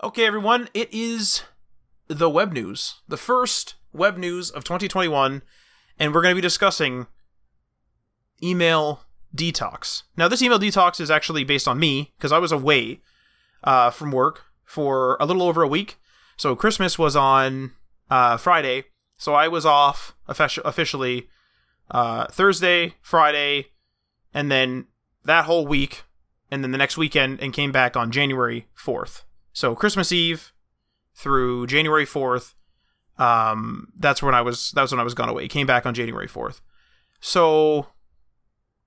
Okay, everyone, it is the web news, the first web news of 2021, and we're going to be discussing email detox. Now, this email detox is actually based on me because I was away uh, from work for a little over a week. So Christmas was on uh, Friday, so I was off offici- officially uh, Thursday, Friday, and then that whole week, and then the next weekend, and came back on January 4th. So Christmas Eve through January 4th. Um, that's when I was. That was when I was gone away. Came back on January 4th. So,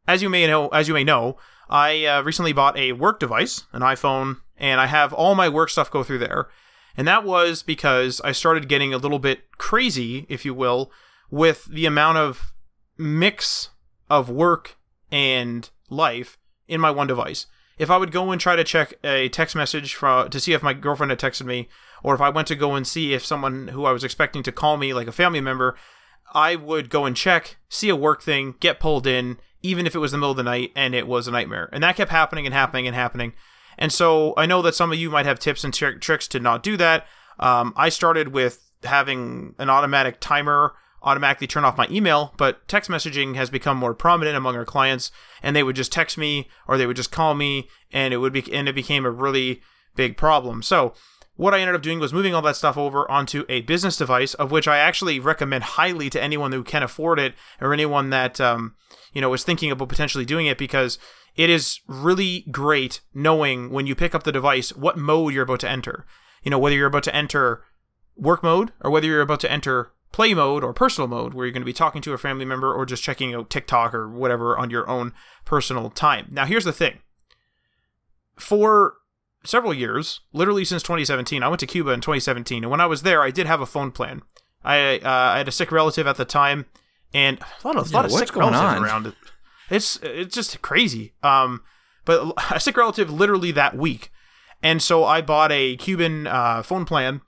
as you may know, as you may know, I uh, recently bought a work device, an iPhone, and I have all my work stuff go through there. And that was because I started getting a little bit crazy, if you will, with the amount of mix of work and life in my one device if I would go and try to check a text message for, to see if my girlfriend had texted me, or if I went to go and see if someone who I was expecting to call me, like a family member, I would go and check, see a work thing, get pulled in, even if it was the middle of the night and it was a nightmare. And that kept happening and happening and happening. And so I know that some of you might have tips and t- tricks to not do that. Um, I started with having an automatic timer automatically turn off my email, but text messaging has become more prominent among our clients, and they would just text me or they would just call me, and it would be and it became a really big problem. So what I ended up doing was moving all that stuff over onto a business device, of which I actually recommend highly to anyone who can afford it or anyone that um, you know is thinking about potentially doing it because it is really great knowing when you pick up the device what mode you're about to enter. You know whether you're about to enter work mode or whether you're about to enter play mode or personal mode where you're going to be talking to a family member or just checking out TikTok or whatever on your own personal time. Now, here's the thing. For several years, literally since 2017, I went to Cuba in 2017, and when I was there, I did have a phone plan. I uh, I had a sick relative at the time, and a lot of, yeah, lot of sick relatives on? around. It's it's just crazy. Um, but a sick relative literally that week, and so I bought a Cuban uh, phone plan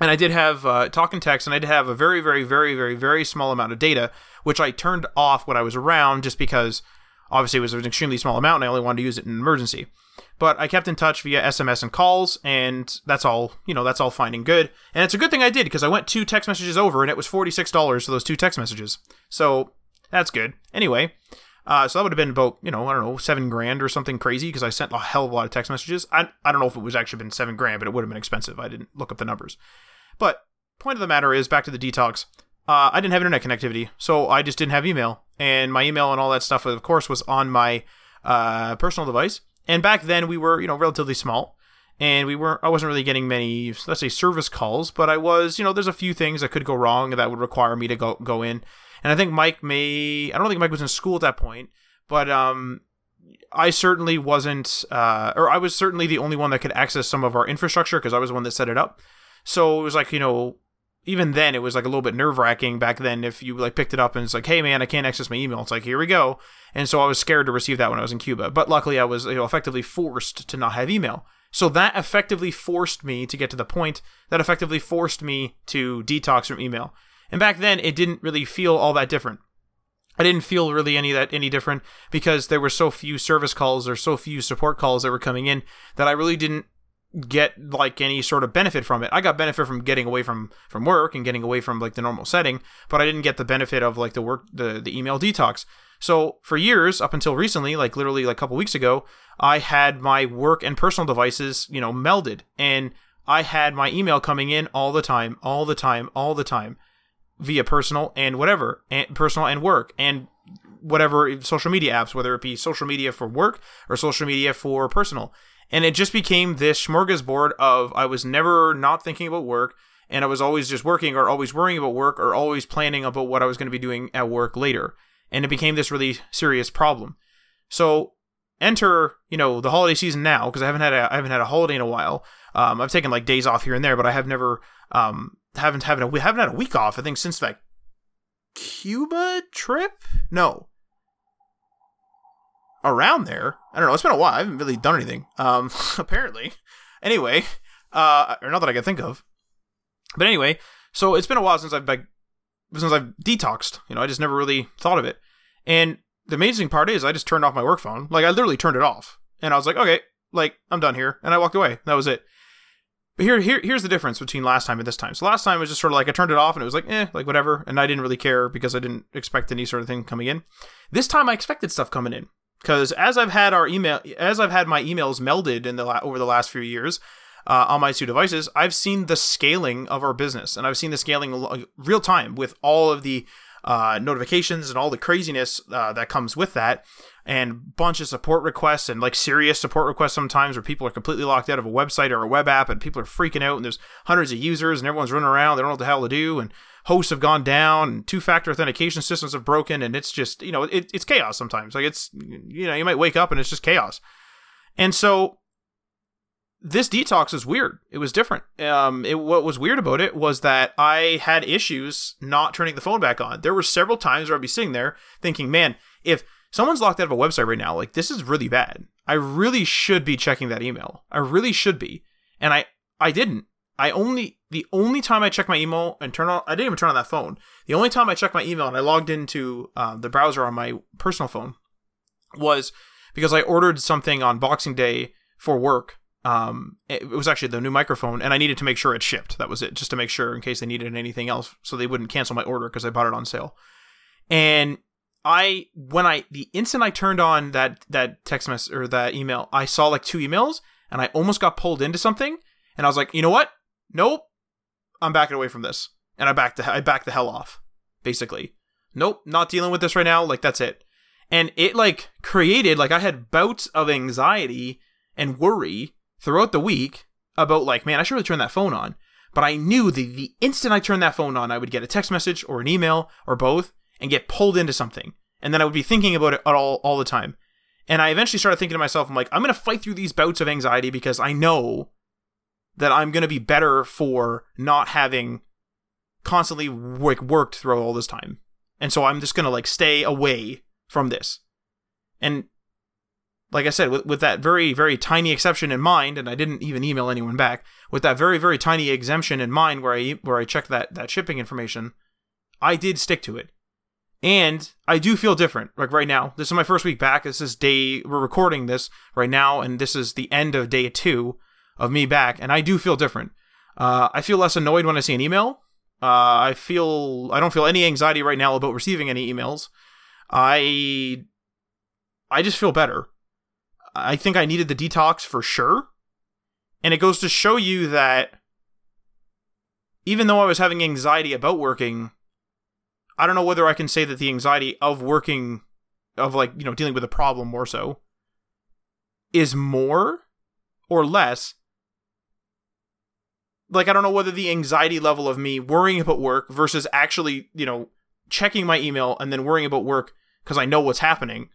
and I did have uh, talk and text, and I did have a very, very, very, very, very small amount of data, which I turned off when I was around, just because obviously it was an extremely small amount, and I only wanted to use it in an emergency. But I kept in touch via SMS and calls, and that's all. You know, that's all fine and good. And it's a good thing I did because I went two text messages over, and it was forty six dollars for those two text messages. So that's good. Anyway, uh, so that would have been about, you know, I don't know, seven grand or something crazy because I sent a hell of a lot of text messages. I, I don't know if it was actually been seven grand, but it would have been expensive. I didn't look up the numbers. But point of the matter is, back to the detox. Uh, I didn't have internet connectivity, so I just didn't have email, and my email and all that stuff, of course, was on my uh, personal device. And back then, we were, you know, relatively small, and we weren't. I wasn't really getting many, let's say, service calls, but I was, you know, there's a few things that could go wrong that would require me to go go in. And I think Mike may, I don't think Mike was in school at that point, but um, I certainly wasn't, uh, or I was certainly the only one that could access some of our infrastructure because I was the one that set it up. So it was like, you know, even then it was like a little bit nerve wracking back then if you like picked it up and it's like, hey man, I can't access my email. It's like, here we go. And so I was scared to receive that when I was in Cuba. But luckily I was you know, effectively forced to not have email. So that effectively forced me to get to the point that effectively forced me to detox from email. And back then it didn't really feel all that different. I didn't feel really any that any different because there were so few service calls or so few support calls that were coming in that I really didn't get like any sort of benefit from it. I got benefit from getting away from from work and getting away from like the normal setting, but I didn't get the benefit of like the work the the email detox. So for years up until recently, like literally like a couple weeks ago, I had my work and personal devices, you know, melded and I had my email coming in all the time, all the time, all the time via personal and whatever, and personal and work and whatever social media apps, whether it be social media for work or social media for personal. And it just became this smorgasbord of I was never not thinking about work and I was always just working or always worrying about work or always planning about what I was going to be doing at work later. And it became this really serious problem. So enter, you know, the holiday season now because I haven't had a I haven't had a holiday in a while. Um, I've taken like days off here and there, but I have never um haven't haven't a, haven't had a week off. I think since like Cuba trip. No, around there. I don't know. It's been a while. I haven't really done anything. Um, apparently. Anyway, uh, or not that I can think of. But anyway, so it's been a while since I've like, since I've detoxed. You know, I just never really thought of it. And the amazing part is, I just turned off my work phone. Like I literally turned it off, and I was like, okay, like I'm done here, and I walked away. That was it. But here, here, here's the difference between last time and this time. So last time was just sort of like I turned it off and it was like, eh, like whatever, and I didn't really care because I didn't expect any sort of thing coming in. This time I expected stuff coming in because as I've had our email, as I've had my emails melded in the la- over the last few years uh, on my two devices, I've seen the scaling of our business, and I've seen the scaling real time with all of the uh, notifications and all the craziness uh, that comes with that and bunch of support requests and like serious support requests sometimes where people are completely locked out of a website or a web app and people are freaking out and there's hundreds of users and everyone's running around they don't know what the hell to do and hosts have gone down and two-factor authentication systems have broken and it's just you know it, it's chaos sometimes like it's you know you might wake up and it's just chaos and so this detox is weird. It was different. Um, it, what was weird about it was that I had issues not turning the phone back on. There were several times where I'd be sitting there thinking, man, if someone's locked out of a website right now. Like this is really bad. I really should be checking that email. I really should be. And I I didn't. I only the only time I checked my email and turn on I didn't even turn on that phone. The only time I checked my email and I logged into uh, the browser on my personal phone was because I ordered something on Boxing Day for work. Um, it was actually the new microphone, and I needed to make sure it shipped. That was it, just to make sure in case they needed anything else, so they wouldn't cancel my order because I bought it on sale. And I when I the instant I turned on that that text message or that email, I saw like two emails and I almost got pulled into something and I was like, "You know what? Nope. I'm backing away from this." And I backed the I backed the hell off. Basically. Nope, not dealing with this right now. Like that's it. And it like created like I had bouts of anxiety and worry throughout the week about like, man, I should really turn that phone on. But I knew the the instant I turned that phone on, I would get a text message or an email or both and get pulled into something. And then I would be thinking about it all, all the time. And I eventually started thinking to myself, I'm like, I'm to fight through these bouts of anxiety because I know that I'm going to be better for not having constantly like worked through all this time. And so I'm just going to like stay away from this. And like I said, with, with that very, very tiny exception in mind, and I didn't even email anyone back, with that very, very tiny exemption in mind where I where I checked that, that shipping information, I did stick to it. And I do feel different. Like right now, this is my first week back. This is day, we're recording this right now, and this is the end of day two of me back, and I do feel different. Uh, I feel less annoyed when I see an email. Uh, I feel, I don't feel any anxiety right now about receiving any emails. I, I just feel better. I think I needed the detox for sure. And it goes to show you that even though I was having anxiety about working, I don't know whether I can say that the anxiety of working, of like, you know, dealing with a problem more so, is more or less. Like, I don't know whether the anxiety level of me worrying about work versus actually, you know, checking my email and then worrying about work because I know what's happening,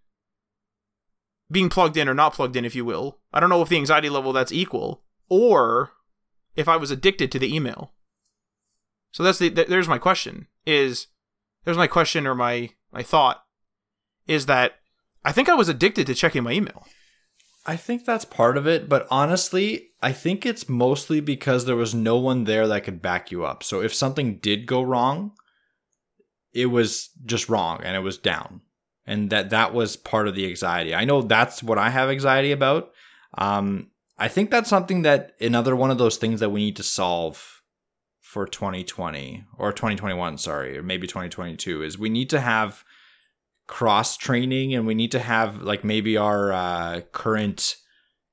being plugged in or not plugged in, if you will. I don't know if the anxiety level that's equal or if I was addicted to the email. So that's the, there's my question is there's my question or my my thought is that I think I was addicted to checking my email. I think that's part of it, but honestly, I think it's mostly because there was no one there that could back you up. So if something did go wrong, it was just wrong and it was down. And that that was part of the anxiety. I know that's what I have anxiety about. Um, I think that's something that another one of those things that we need to solve for 2020 or 2021, sorry, or maybe 2022 is we need to have cross training and we need to have like maybe our uh, current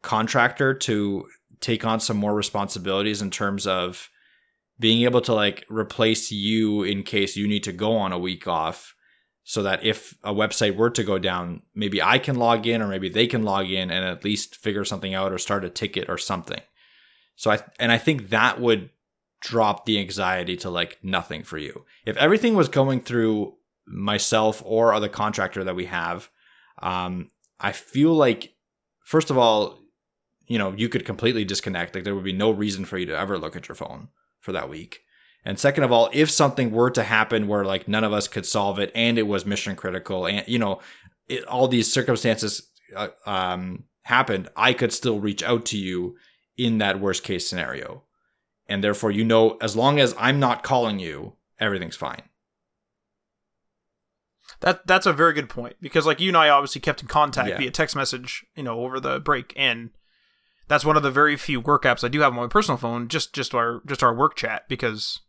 contractor to take on some more responsibilities in terms of being able to like replace you in case you need to go on a week off so that if a website were to go down maybe i can log in or maybe they can log in and at least figure something out or start a ticket or something so i and i think that would drop the anxiety to like nothing for you. If everything was going through myself or other contractor that we have, um, I feel like first of all, you know, you could completely disconnect. Like there would be no reason for you to ever look at your phone for that week. And second of all, if something were to happen where like none of us could solve it and it was mission critical and you know, it, all these circumstances uh, um, happened, I could still reach out to you in that worst case scenario and therefore you know as long as I'm not calling you, everything's fine. That that's a very good point because like you and I obviously kept in contact yeah. via text message, you know, over the break, and that's one of the very few work apps I do have on my personal phone, just just our just our work chat because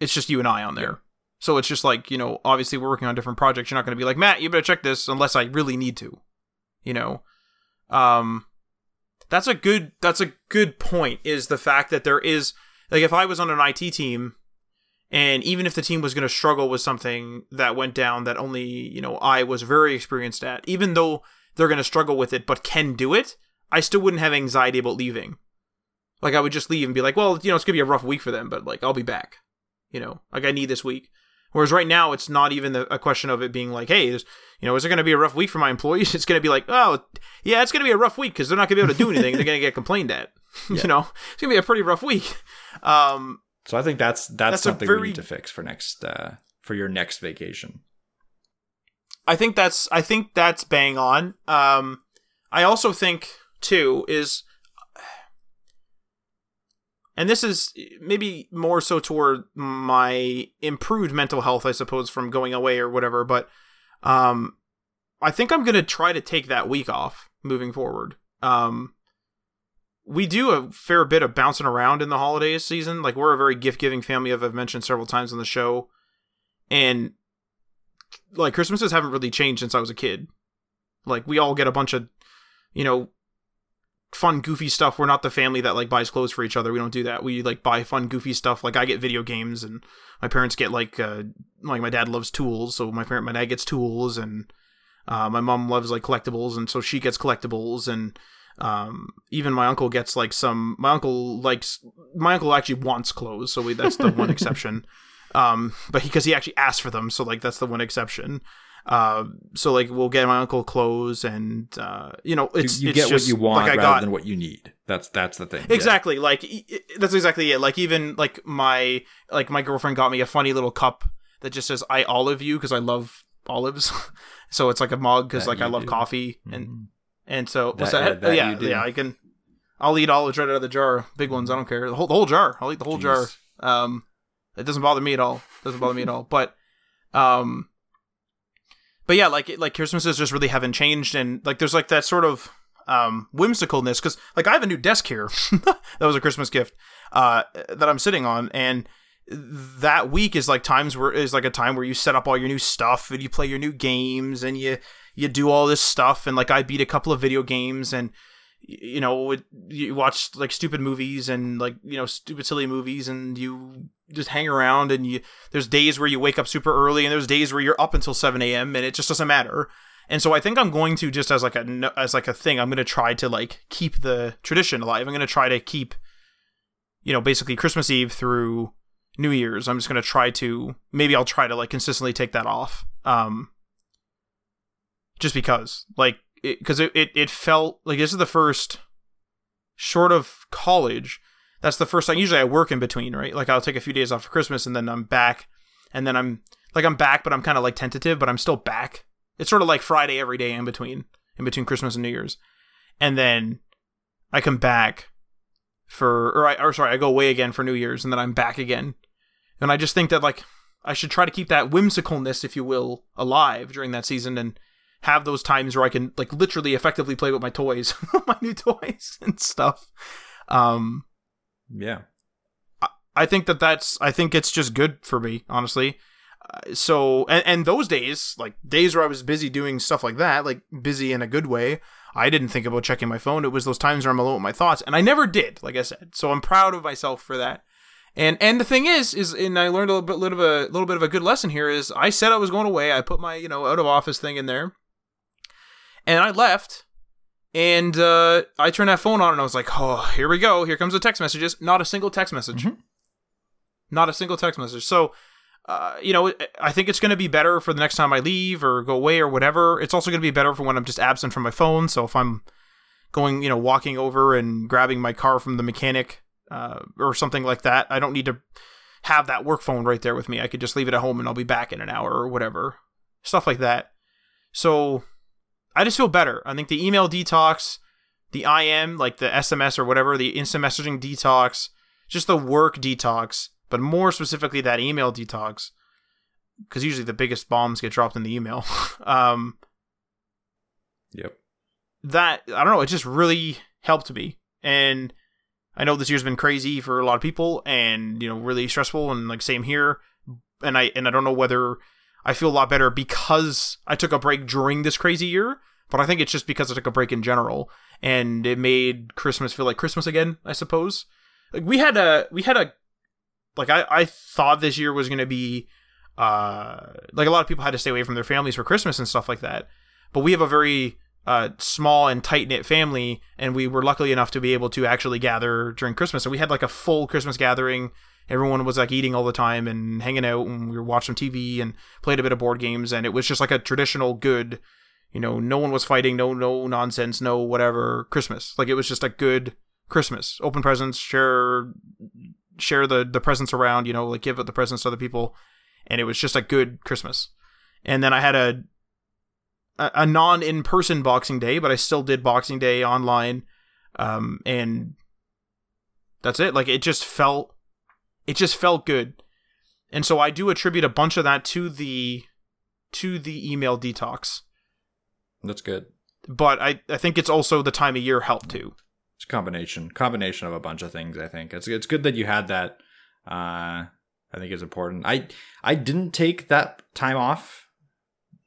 it's just you and I on there. Yeah. So it's just like, you know, obviously we're working on different projects. You're not going to be like, "Matt, you better check this unless I really need to." You know. Um that's a good that's a good point is the fact that there is like if I was on an IT team and even if the team was going to struggle with something that went down that only, you know, I was very experienced at, even though they're going to struggle with it but can do it, I still wouldn't have anxiety about leaving. Like I would just leave and be like, well, you know, it's going to be a rough week for them, but like I'll be back. You know, like I need this week. Whereas right now, it's not even the, a question of it being like, hey, you know, is it going to be a rough week for my employees? It's going to be like, oh, yeah, it's going to be a rough week because they're not going to be able to do anything. they're going to get complained at. Yeah. you know, it's going to be a pretty rough week. Um, so I think that's that's, that's something very, we need to fix for next uh, for your next vacation. I think that's I think that's bang on. Um, I also think too is and this is maybe more so toward my improved mental health, I suppose, from going away or whatever. But um, I think I'm gonna try to take that week off moving forward. Um, we do a fair bit of bouncing around in the holiday season. Like we're a very gift giving family, as I've mentioned several times on the show, and like Christmases haven't really changed since I was a kid. Like we all get a bunch of, you know, fun goofy stuff. We're not the family that like buys clothes for each other. We don't do that. We like buy fun goofy stuff. Like i get video games and my parents get like uh like my dad loves tools. So my parent my dad gets tools and uh, my mom loves like collectibles. And so she gets collectibles and um even my uncle gets like some my uncle likes my uncle actually wants clothes so we, that's the one exception um but because he, he actually asked for them so like that's the one exception uh, so like we'll get my uncle clothes, and uh, you know, it's you, you it's get just, what you want like rather got, than what you need. That's that's the thing. Exactly. Yeah. Like that's exactly it. Like even like my like my girlfriend got me a funny little cup that just says "I olive you" because I love olives. so it's like a mug because like I love do. coffee mm-hmm. and so that, that? that yeah yeah I can. I'll eat olives right out of the jar, big ones. I don't care. The whole the whole jar. I'll eat the whole Jeez. jar. Um, it doesn't bother me at all. It doesn't bother me at all. But um, but yeah, like like Christmases just really haven't changed, and like there's like that sort of um, whimsicalness because like I have a new desk here that was a Christmas gift uh, that I'm sitting on, and that week is like times where is like a time where you set up all your new stuff and you play your new games and you you do all this stuff and like I beat a couple of video games and you know you watch like stupid movies and like you know stupid silly movies and you just hang around and you there's days where you wake up super early and there's days where you're up until 7 a.m and it just doesn't matter. And so i think i'm going to just as like a as like a thing i'm going to try to like keep the tradition alive. I'm going to try to keep you know basically christmas eve through new year's. I'm just going to try to maybe i'll try to like consistently take that off. Um just because like because it, it, it, it felt like this is the first short of college that's the first time usually i work in between right? Like i'll take a few days off for christmas and then i'm back and then i'm like i'm back but i'm kind of like tentative but i'm still back. It's sort of like friday every day in between in between christmas and new year's. And then i come back for or i or sorry i go away again for new year's and then i'm back again. And i just think that like i should try to keep that whimsicalness if you will alive during that season and have those times where I can like literally effectively play with my toys, my new toys and stuff. Um, yeah, I, I think that that's I think it's just good for me, honestly. Uh, so and, and those days, like days where I was busy doing stuff like that, like busy in a good way, I didn't think about checking my phone. It was those times where I'm alone with my thoughts, and I never did, like I said. So I'm proud of myself for that. And and the thing is, is and I learned a little bit, little, of a little bit of a good lesson here. Is I said I was going away. I put my you know out of office thing in there, and I left, and uh, I turned that phone on, and I was like, "Oh, here we go. Here comes the text messages. Not a single text message. Mm-hmm. Not a single text message." So, uh, you know, I think it's going to be better for the next time I leave or go away or whatever. It's also going to be better for when I'm just absent from my phone. So if I'm going, you know, walking over and grabbing my car from the mechanic uh, or something like that, I don't need to have that work phone right there with me. I could just leave it at home and I'll be back in an hour or whatever. Stuff like that. So I just feel better. I think the email detox, the IM, like the SMS or whatever, the instant messaging detox, just the work detox, but more specifically that email detox, because usually the biggest bombs get dropped in the email. um, yep. that I don't know, it just really helped me. And I know this year's been crazy for a lot of people and you know really stressful and like same here. And I and I don't know whether I feel a lot better because I took a break during this crazy year, but I think it's just because I took a break in general and it made Christmas feel like Christmas again, I suppose. Like we had a we had a like I I thought this year was going to be uh like a lot of people had to stay away from their families for Christmas and stuff like that. But we have a very uh, small and tight knit family, and we were lucky enough to be able to actually gather during Christmas. And we had like a full Christmas gathering. Everyone was like eating all the time and hanging out, and we were watching TV and played a bit of board games. And it was just like a traditional good, you know, no one was fighting, no no nonsense, no whatever Christmas. Like it was just a good Christmas. Open presents, share share the the presents around, you know, like give the presents to other people, and it was just a good Christmas. And then I had a a, a non in person Boxing Day, but I still did Boxing Day online, um, and that's it. Like it just felt, it just felt good, and so I do attribute a bunch of that to the to the email detox. That's good. But I I think it's also the time of year helped too. It's a combination combination of a bunch of things. I think it's it's good that you had that. Uh, I think it's important. I I didn't take that time off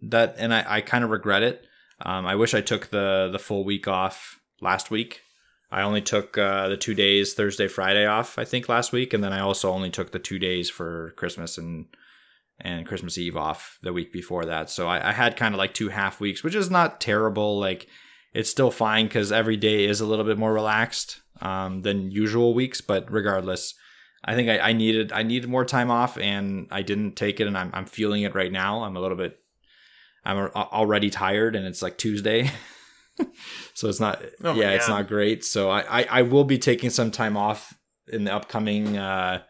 that, and I, I kind of regret it. Um, I wish I took the the full week off last week. I only took uh, the two days Thursday Friday off I think last week, and then I also only took the two days for Christmas and and Christmas Eve off the week before that. So I, I had kind of like two half weeks, which is not terrible. Like it's still fine because every day is a little bit more relaxed um, than usual weeks. But regardless, I think I, I, needed I needed more time off, and I didn't take it, and I'm I'm feeling it right now. I'm a little bit I'm already tired and it's like Tuesday. so it's not oh yeah, God. it's not great. So I, I, I will be taking some time off in the upcoming uh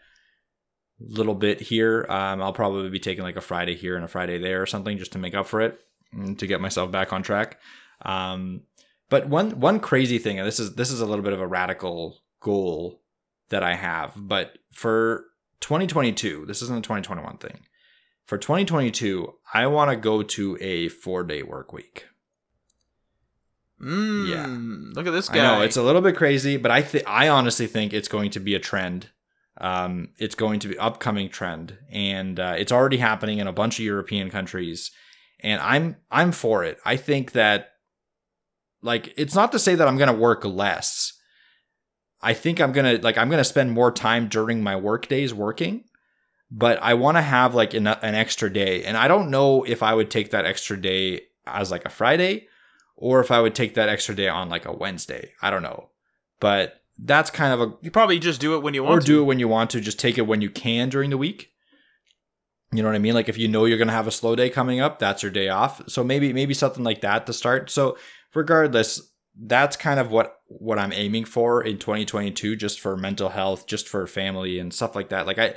little bit here. Um I'll probably be taking like a Friday here and a Friday there or something just to make up for it and to get myself back on track. Um but one one crazy thing, and this is this is a little bit of a radical goal that I have, but for 2022, this isn't a 2021 thing for 2022, I want to go to a four day work week. Mm, yeah, look at this guy. I know it's a little bit crazy, but I think I honestly think it's going to be a trend. Um, it's going to be upcoming trend, and uh, it's already happening in a bunch of European countries. And I'm I'm for it. I think that like it's not to say that I'm going to work less. I think I'm gonna like I'm gonna spend more time during my work days working, but I want to have like an, an extra day. And I don't know if I would take that extra day as like a Friday or if I would take that extra day on like a Wednesday. I don't know. But that's kind of a you probably just do it when you want or to. do it when you want to just take it when you can during the week you know what i mean like if you know you're going to have a slow day coming up that's your day off so maybe maybe something like that to start so regardless that's kind of what what i'm aiming for in 2022 just for mental health just for family and stuff like that like i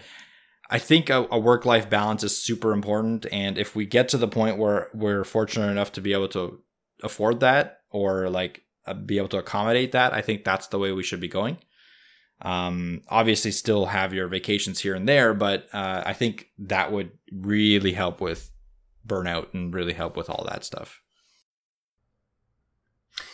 I think a, a work life balance is super important. And if we get to the point where we're fortunate enough to be able to afford that or like uh, be able to accommodate that, I think that's the way we should be going. Um, obviously, still have your vacations here and there, but uh, I think that would really help with burnout and really help with all that stuff.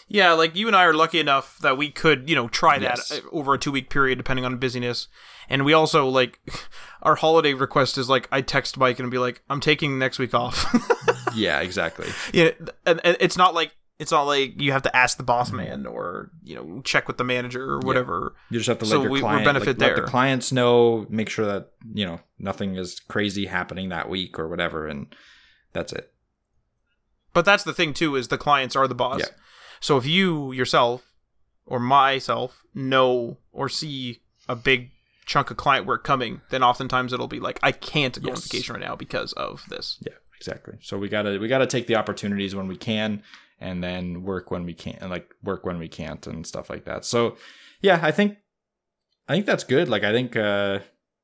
Yeah, like you and I are lucky enough that we could, you know, try that yes. over a two week period, depending on busyness. And we also like our holiday request is like I text Mike and be like, I'm taking next week off. yeah, exactly. Yeah, and, and, it's not like it's not like you have to ask the boss mm-hmm. man or you know check with the manager or whatever. Yeah. You just have to let so your we, client benefit like, there. Let the clients know, make sure that you know nothing is crazy happening that week or whatever, and that's it. But that's the thing too is the clients are the boss. Yeah. So if you yourself or myself know or see a big chunk of client work coming, then oftentimes it'll be like I can't go yes. on vacation right now because of this. Yeah, exactly. So we gotta we gotta take the opportunities when we can, and then work when we can't, and like work when we can't, and stuff like that. So yeah, I think I think that's good. Like I think uh,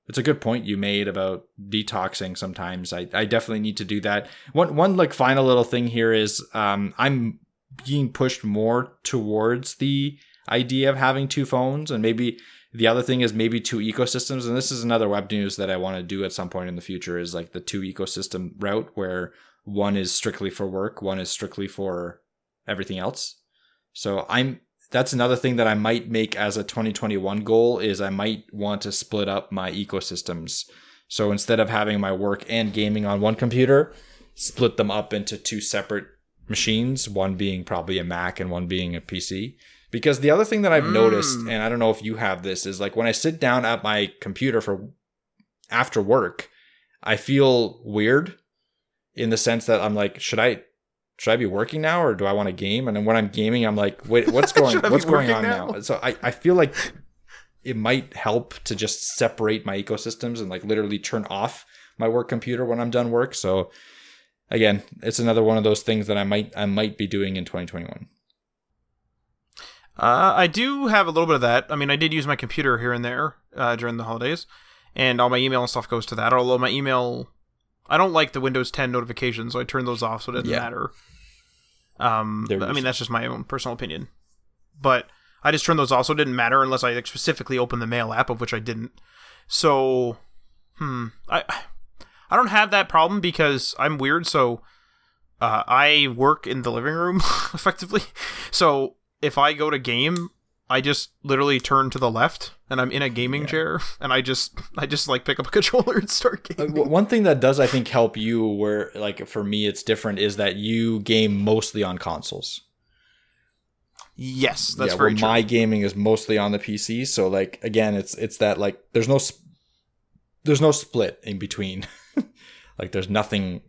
it's a good point you made about detoxing. Sometimes I I definitely need to do that. One one like final little thing here is um I'm being pushed more towards the idea of having two phones and maybe the other thing is maybe two ecosystems and this is another web news that i want to do at some point in the future is like the two ecosystem route where one is strictly for work one is strictly for everything else So I'm that's another thing that I might make as a 2021 goal is I might want to split up my ecosystems. So instead of having my work and gaming on one computer, split them up into two separate machines, one being probably a Mac and one being a PC. Because the other thing that I've mm. noticed, and I don't know if you have this, is like when I sit down at my computer for after work, I feel weird in the sense that I'm like, should I should I be working now or do I want to game? And then when I'm gaming, I'm like, wait, what's going what's going on now? now? So I, I feel like it might help to just separate my ecosystems and like literally turn off my work computer when I'm done work. So again, it's another one of those things that I might I might be doing in 2021. Uh, I do have a little bit of that. I mean, I did use my computer here and there uh, during the holidays, and all my email and stuff goes to that. Although my email, I don't like the Windows 10 notifications, so I turn those off, so it doesn't yeah. matter. Um, I mean, that's just my own personal opinion, but I just turned those off, so it didn't matter unless I specifically opened the Mail app, of which I didn't. So, hmm, I I don't have that problem because I'm weird. So, uh, I work in the living room effectively. So if I go to game, I just literally turn to the left and I'm in a gaming yeah. chair and I just I just like pick up a controller and start uh, gaming. One thing that does I think help you where like for me it's different is that you game mostly on consoles. Yes, that's yeah, very true. My gaming is mostly on the PC, so like again, it's it's that like there's no sp- there's no split in between. like there's nothing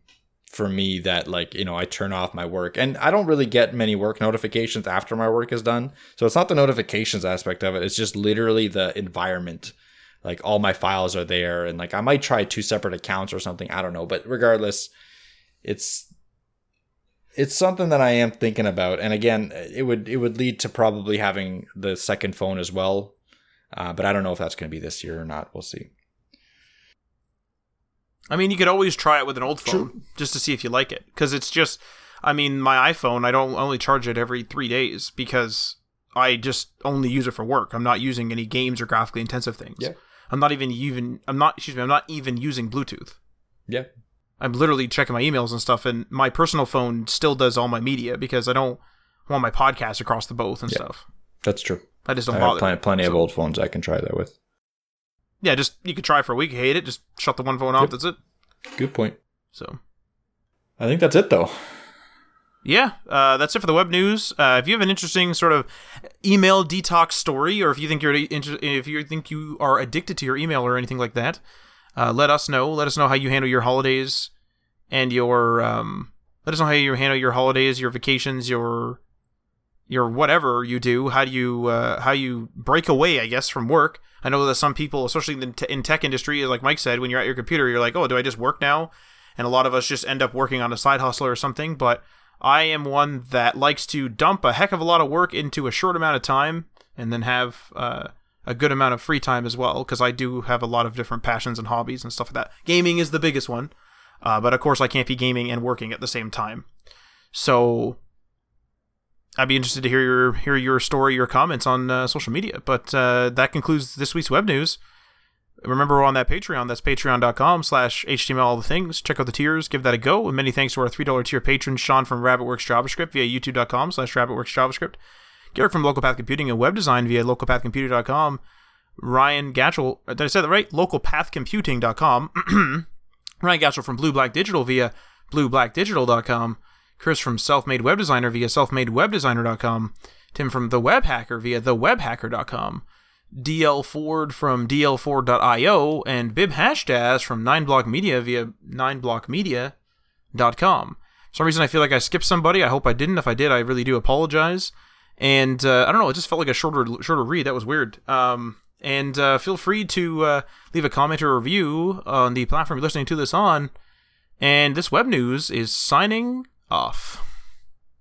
for me that like you know i turn off my work. And i don't really get many work notifications after my work is done. So it's not the notifications aspect of it. It's just literally the environment. Like all my files are there and like i might try two separate accounts or something. I don't know. But regardless it's it's something that i am thinking about. And again it would it would lead to probably having the second phone as well. Uh, but i don't know if that's going to be this year or not. We'll see I mean, you could always try it with an old phone True. just to see if you like it. Because it's just, I mean, my iPhone, I don't only charge it every three days because I just only use it for work. I'm not using any games or graphically intensive things. Yeah. I'm not even even I'm not excuse me, I'm not even using Bluetooth. Yeah. I'm literally checking my emails and stuff and my personal phone still does all my media because I don't want my podcast across the both and yeah. stuff. That's true. I just don't I bother. Plenty, plenty so. of old phones I can try that with yeah, just you could try for a week, hate it, just shut the one phone off. Yep. That's it. Good point. So, I think that's it though. Yeah, uh, that's it for the web news. Uh, if you have an interesting sort of email detox story, or if you think you're if you think you are addicted to your email or anything like that, uh, let us know. Let us know how you handle your holidays and your um, let us know how you handle your holidays, your vacations, your your whatever you do. How do you uh, how you break away, I guess, from work. I know that some people, especially in, in tech industry, like Mike said, when you're at your computer, you're like, oh, do I just work now? And a lot of us just end up working on a side hustle or something. But I am one that likes to dump a heck of a lot of work into a short amount of time and then have uh, a good amount of free time as well because I do have a lot of different passions and hobbies and stuff like that. Gaming is the biggest one. Uh, but of course, I can't be gaming and working at the same time. So I'd be interested to hear your hear your story, your comments on uh, social media. But uh, that concludes this week's web news. Remember, we're on that Patreon. That's patreon.com slash HTML all the things. Check out the tiers. Give that a go. And many thanks to our $3 tier patron, Sean from Rabbitworks JavaScript via youtube.com slash Rabbitworks JavaScript. Garrick from Local Path Computing and Web Design via localpathcomputing.com. Ryan Gatchell, did I say that right? Localpathcomputing.com. Ryan Gatchell from Blue Black Digital via blueblackdigital.com. Chris from Self Made Web Designer via selfmadewebdesigner.com, Tim from The Web Hacker via thewebhacker.com, DL Ford from dlford.io, and Bib Hashdaz from 9block Media via 9blockmedia.com. For some reason, I feel like I skipped somebody. I hope I didn't. If I did, I really do apologize. And uh, I don't know, it just felt like a shorter shorter read. That was weird. Um, and uh, feel free to uh, leave a comment or review on the platform you're listening to this on. And this web news is signing off.